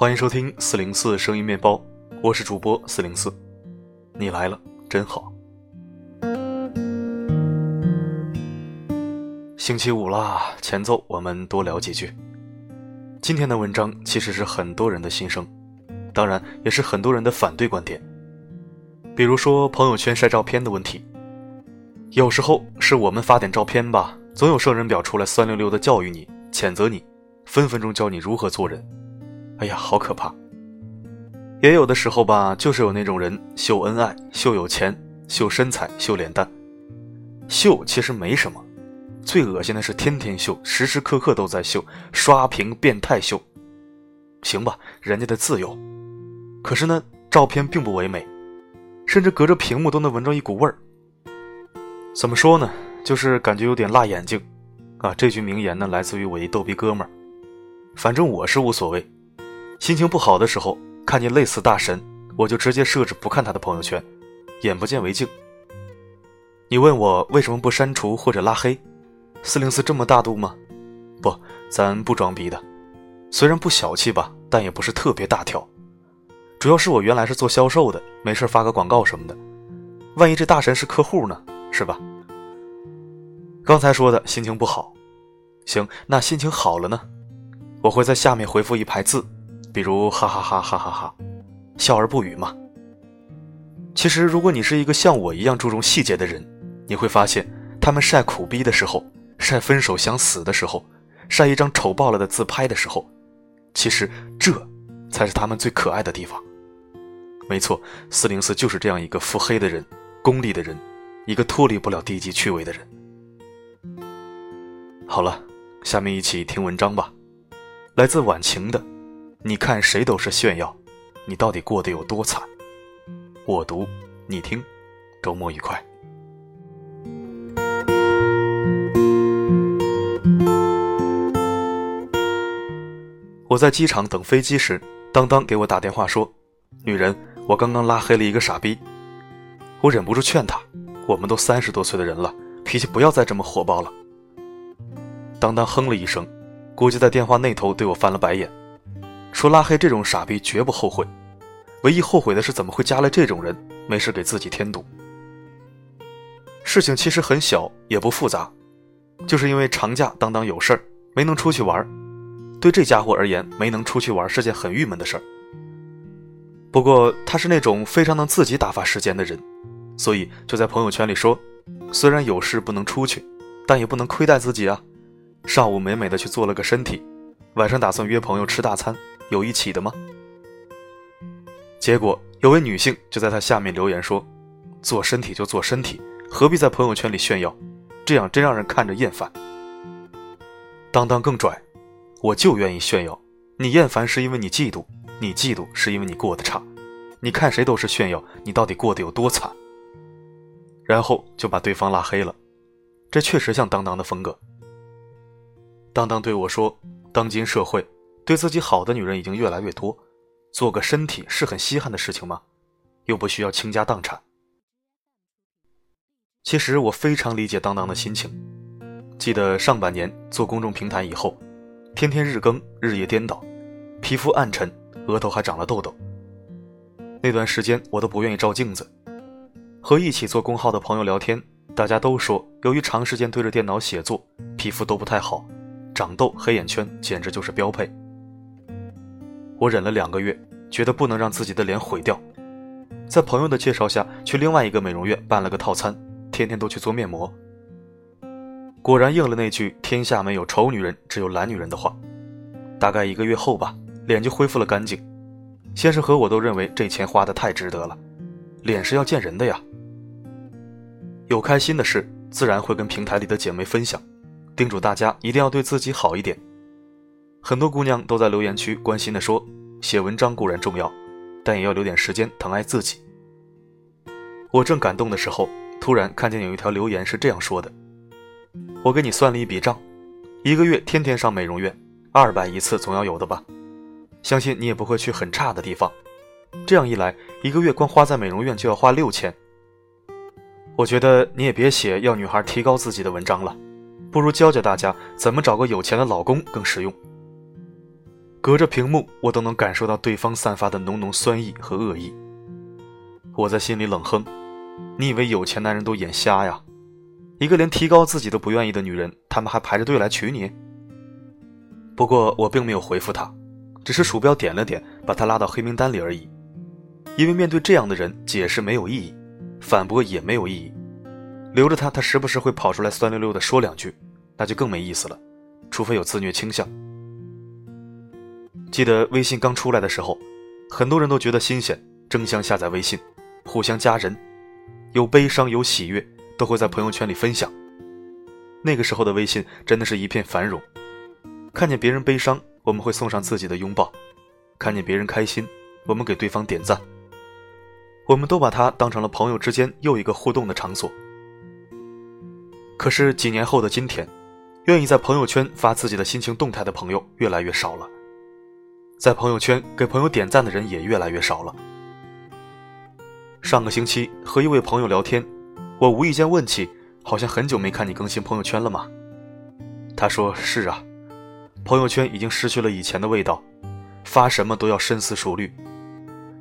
欢迎收听四零四声音面包，我是主播四零四，你来了真好。星期五啦，前奏我们多聊几句。今天的文章其实是很多人的心声，当然也是很多人的反对观点。比如说朋友圈晒照片的问题，有时候是我们发点照片吧，总有圣人表出来酸溜溜的教育你、谴责你，分分钟教你如何做人。哎呀，好可怕！也有的时候吧，就是有那种人秀恩爱、秀有钱、秀身材、秀脸蛋。秀其实没什么，最恶心的是天天秀，时时刻刻都在秀，刷屏变态秀。行吧，人家的自由。可是呢，照片并不唯美，甚至隔着屏幕都能闻着一股味儿。怎么说呢？就是感觉有点辣眼睛。啊，这句名言呢，来自于我一逗逼哥们儿。反正我是无所谓。心情不好的时候，看见类似大神，我就直接设置不看他的朋友圈，眼不见为净。你问我为什么不删除或者拉黑？四零四这么大度吗？不，咱不装逼的。虽然不小气吧，但也不是特别大条。主要是我原来是做销售的，没事发个广告什么的，万一这大神是客户呢，是吧？刚才说的心情不好，行，那心情好了呢？我会在下面回复一排字。比如哈哈哈哈哈哈，笑而不语嘛。其实，如果你是一个像我一样注重细节的人，你会发现，他们晒苦逼的时候，晒分手想死的时候，晒一张丑爆了的自拍的时候，其实这才是他们最可爱的地方。没错，四零四就是这样一个腹黑的人，功利的人，一个脱离不了低级趣味的人。好了，下面一起听文章吧，来自晚晴的。你看谁都是炫耀，你到底过得有多惨？我读，你听，周末愉快。我在机场等飞机时，当当给我打电话说：“女人，我刚刚拉黑了一个傻逼。”我忍不住劝他：“我们都三十多岁的人了，脾气不要再这么火爆了。”当当哼了一声，估计在电话那头对我翻了白眼。说拉黑这种傻逼绝不后悔，唯一后悔的是怎么会加了这种人，没事给自己添堵。事情其实很小，也不复杂，就是因为长假当当有事儿没能出去玩，对这家伙而言，没能出去玩是件很郁闷的事儿。不过他是那种非常能自己打发时间的人，所以就在朋友圈里说，虽然有事不能出去，但也不能亏待自己啊，上午美美的去做了个身体，晚上打算约朋友吃大餐。有一起的吗？结果有位女性就在他下面留言说：“做身体就做身体，何必在朋友圈里炫耀？这样真让人看着厌烦。”当当更拽，我就愿意炫耀。你厌烦是因为你嫉妒，你嫉妒是因为你过得差。你看谁都是炫耀，你到底过得有多惨？然后就把对方拉黑了。这确实像当当的风格。当当对我说：“当今社会。”对自己好的女人已经越来越多，做个身体是很稀罕的事情吗？又不需要倾家荡产。其实我非常理解当当的心情。记得上半年做公众平台以后，天天日更，日夜颠倒，皮肤暗沉，额头还长了痘痘。那段时间我都不愿意照镜子。和一起做公号的朋友聊天，大家都说，由于长时间对着电脑写作，皮肤都不太好，长痘、黑眼圈简直就是标配。我忍了两个月，觉得不能让自己的脸毁掉，在朋友的介绍下去另外一个美容院办了个套餐，天天都去做面膜。果然应了那句“天下没有丑女人，只有懒女人”的话。大概一个月后吧，脸就恢复了干净。先生和我都认为这钱花的太值得了，脸是要见人的呀。有开心的事，自然会跟平台里的姐妹分享，叮嘱大家一定要对自己好一点。很多姑娘都在留言区关心地说：“写文章固然重要，但也要留点时间疼爱自己。”我正感动的时候，突然看见有一条留言是这样说的：“我给你算了一笔账，一个月天天上美容院，二百一次总要有的吧？相信你也不会去很差的地方。这样一来，一个月光花在美容院就要花六千。我觉得你也别写要女孩提高自己的文章了，不如教教大家怎么找个有钱的老公更实用。”隔着屏幕，我都能感受到对方散发的浓浓酸意和恶意。我在心里冷哼：“你以为有钱男人都眼瞎呀？一个连提高自己都不愿意的女人，他们还排着队来娶你？”不过我并没有回复他，只是鼠标点了点，把他拉到黑名单里而已。因为面对这样的人，解释没有意义，反驳也没有意义，留着他，他时不时会跑出来酸溜溜的说两句，那就更没意思了，除非有自虐倾向。记得微信刚出来的时候，很多人都觉得新鲜，争相下载微信，互相加人，有悲伤有喜悦，都会在朋友圈里分享。那个时候的微信真的是一片繁荣，看见别人悲伤，我们会送上自己的拥抱；看见别人开心，我们给对方点赞。我们都把它当成了朋友之间又一个互动的场所。可是几年后的今天，愿意在朋友圈发自己的心情动态的朋友越来越少了。在朋友圈给朋友点赞的人也越来越少了。上个星期和一位朋友聊天，我无意间问起：“好像很久没看你更新朋友圈了吗？”他说：“是啊，朋友圈已经失去了以前的味道，发什么都要深思熟虑。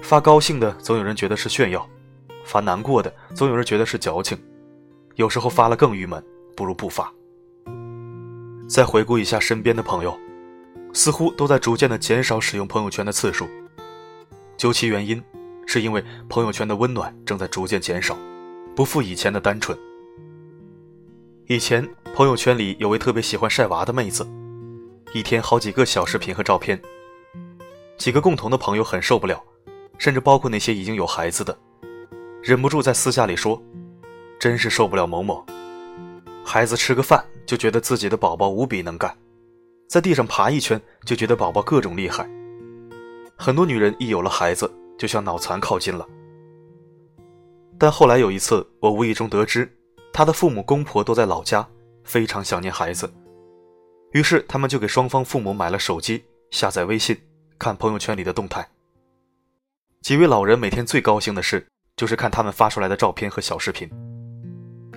发高兴的总有人觉得是炫耀，发难过的总有人觉得是矫情，有时候发了更郁闷，不如不发。”再回顾一下身边的朋友。似乎都在逐渐的减少使用朋友圈的次数。究其原因，是因为朋友圈的温暖正在逐渐减少，不复以前的单纯。以前朋友圈里有位特别喜欢晒娃的妹子，一天好几个小视频和照片。几个共同的朋友很受不了，甚至包括那些已经有孩子的，忍不住在私下里说：“真是受不了某某，孩子吃个饭就觉得自己的宝宝无比能干。”在地上爬一圈就觉得宝宝各种厉害。很多女人一有了孩子就向脑残靠近了。但后来有一次，我无意中得知，她的父母公婆都在老家，非常想念孩子，于是他们就给双方父母买了手机，下载微信，看朋友圈里的动态。几位老人每天最高兴的事就是看他们发出来的照片和小视频，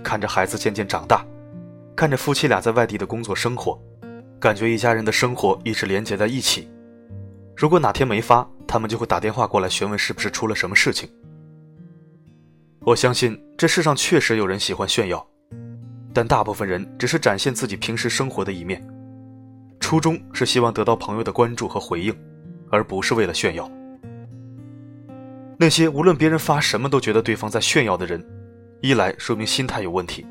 看着孩子渐渐长大，看着夫妻俩在外地的工作生活。感觉一家人的生活一直连接在一起。如果哪天没发，他们就会打电话过来询问是不是出了什么事情。我相信这世上确实有人喜欢炫耀，但大部分人只是展现自己平时生活的一面，初衷是希望得到朋友的关注和回应，而不是为了炫耀。那些无论别人发什么都觉得对方在炫耀的人，一来说明心态有问题，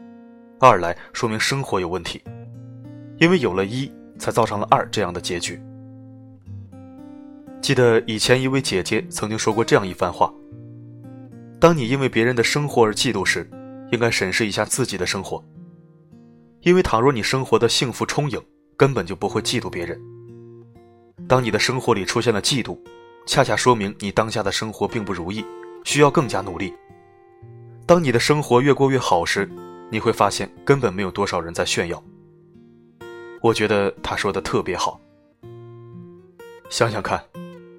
二来说明生活有问题，因为有了一。才造成了二这样的结局。记得以前一位姐姐曾经说过这样一番话：当你因为别人的生活而嫉妒时，应该审视一下自己的生活。因为倘若你生活的幸福充盈，根本就不会嫉妒别人。当你的生活里出现了嫉妒，恰恰说明你当下的生活并不如意，需要更加努力。当你的生活越过越好时，你会发现根本没有多少人在炫耀。我觉得他说的特别好。想想看，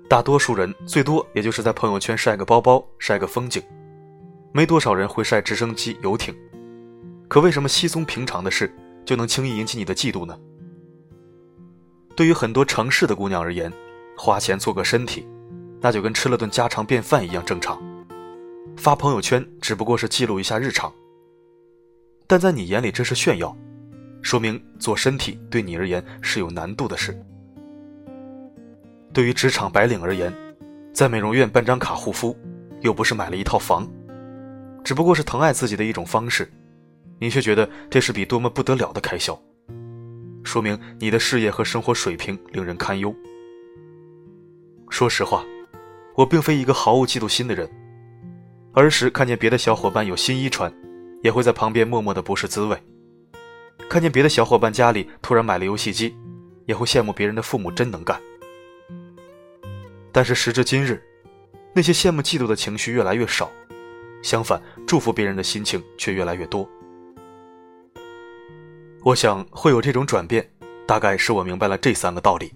大多数人最多也就是在朋友圈晒个包包、晒个风景，没多少人会晒直升机、游艇。可为什么稀松平常的事就能轻易引起你的嫉妒呢？对于很多城市的姑娘而言，花钱做个身体，那就跟吃了顿家常便饭一样正常。发朋友圈只不过是记录一下日常，但在你眼里这是炫耀。说明做身体对你而言是有难度的事。对于职场白领而言，在美容院办张卡护肤，又不是买了一套房，只不过是疼爱自己的一种方式，你却觉得这是笔多么不得了的开销，说明你的事业和生活水平令人堪忧。说实话，我并非一个毫无嫉妒心的人，儿时看见别的小伙伴有新衣穿，也会在旁边默默的不是滋味。看见别的小伙伴家里突然买了游戏机，也会羡慕别人的父母真能干。但是时至今日，那些羡慕嫉妒的情绪越来越少，相反，祝福别人的心情却越来越多。我想会有这种转变，大概是我明白了这三个道理：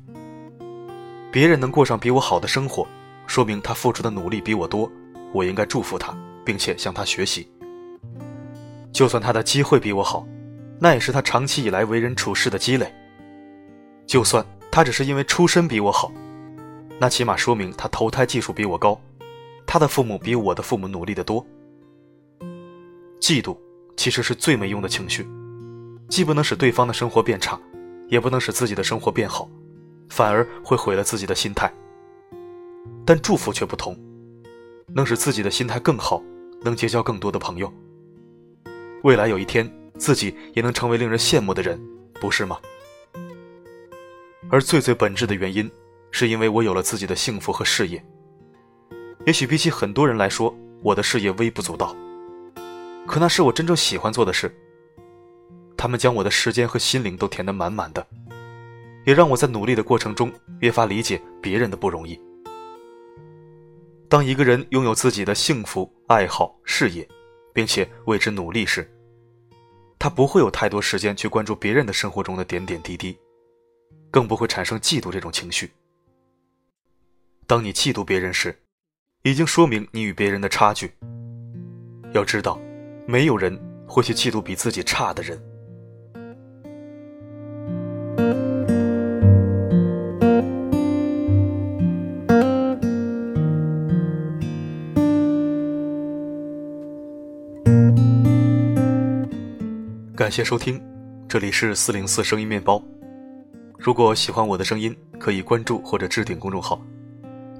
别人能过上比我好的生活，说明他付出的努力比我多，我应该祝福他，并且向他学习。就算他的机会比我好。那也是他长期以来为人处事的积累。就算他只是因为出身比我好，那起码说明他投胎技术比我高，他的父母比我的父母努力的多。嫉妒其实是最没用的情绪，既不能使对方的生活变差，也不能使自己的生活变好，反而会毁了自己的心态。但祝福却不同，能使自己的心态更好，能结交更多的朋友。未来有一天，自己也能成为令人羡慕的人，不是吗？而最最本质的原因，是因为我有了自己的幸福和事业。也许比起很多人来说，我的事业微不足道，可那是我真正喜欢做的事。他们将我的时间和心灵都填得满满的，也让我在努力的过程中越发理解别人的不容易。当一个人拥有自己的幸福、爱好、事业，并且为之努力时，他不会有太多时间去关注别人的生活中的点点滴滴，更不会产生嫉妒这种情绪。当你嫉妒别人时，已经说明你与别人的差距。要知道，没有人会去嫉妒比自己差的人。感谢收听，这里是四零四声音面包。如果喜欢我的声音，可以关注或者置顶公众号，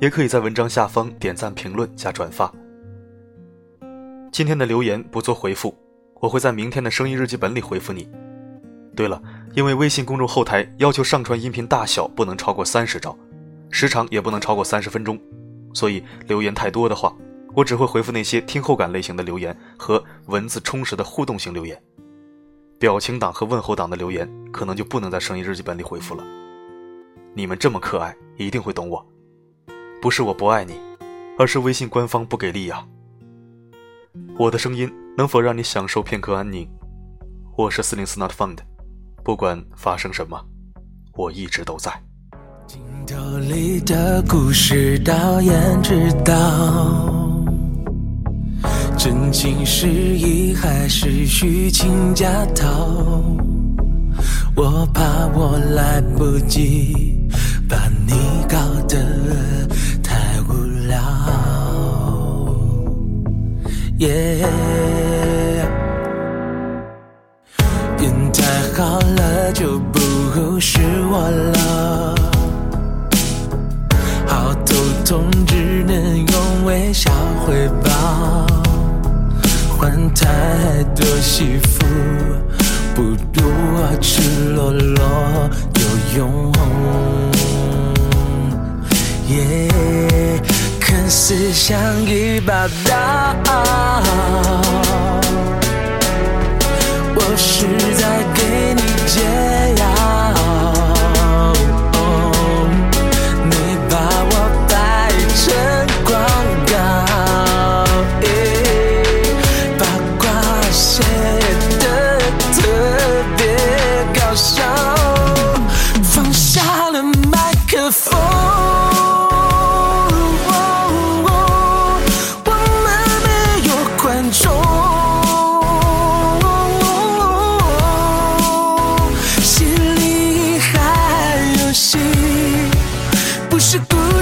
也可以在文章下方点赞、评论加转发。今天的留言不做回复，我会在明天的声音日记本里回复你。对了，因为微信公众后台要求上传音频大小不能超过三十兆，时长也不能超过三十分钟，所以留言太多的话，我只会回复那些听后感类型的留言和文字充实的互动型留言。表情党和问候党的留言，可能就不能在声音日记本里回复了。你们这么可爱，一定会懂我。不是我不爱你，而是微信官方不给力呀。我的声音能否让你享受片刻安宁？我是四零四 Not Found，不管发生什么，我一直都在。镜头里的故事，导演知道。真情实意还是虚情假套？我怕我来不及把你搞得太无聊。耶，天太好了就不是我了，太多媳妇，不如我赤裸裸又用。耶，看似像一把刀，我是在给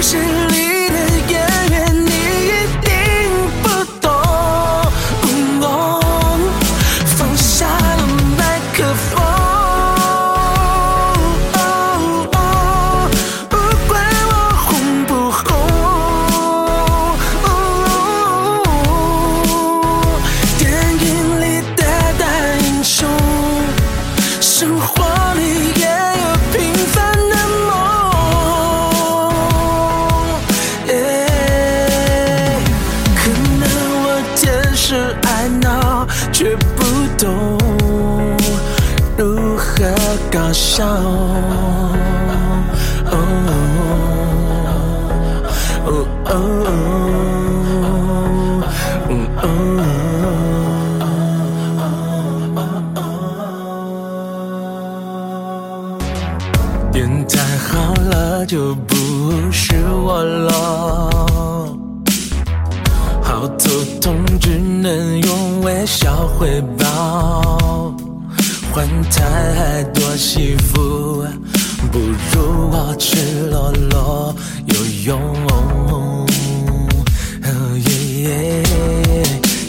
心里笑。哦哦哦哦哦哦电台好了就不是我了，好头痛只能用微笑回报。换太多媳妇，不如我赤裸裸又。用。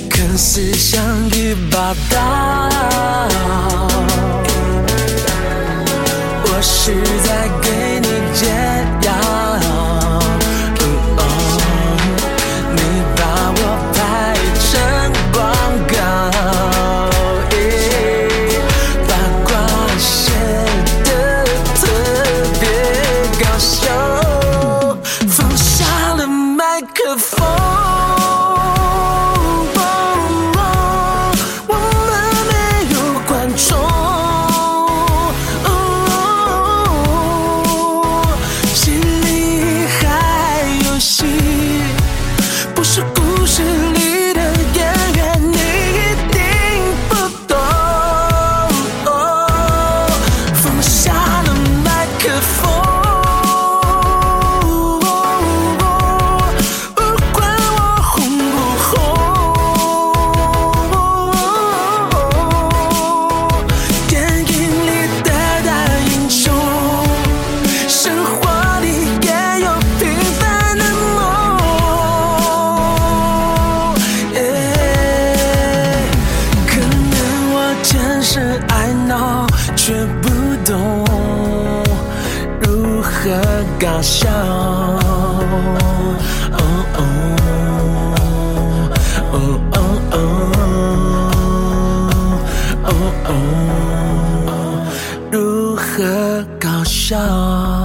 可是相遇报道，我是在给你解药。是你。却不懂如何搞笑。哦哦哦哦哦哦哦，如何搞笑？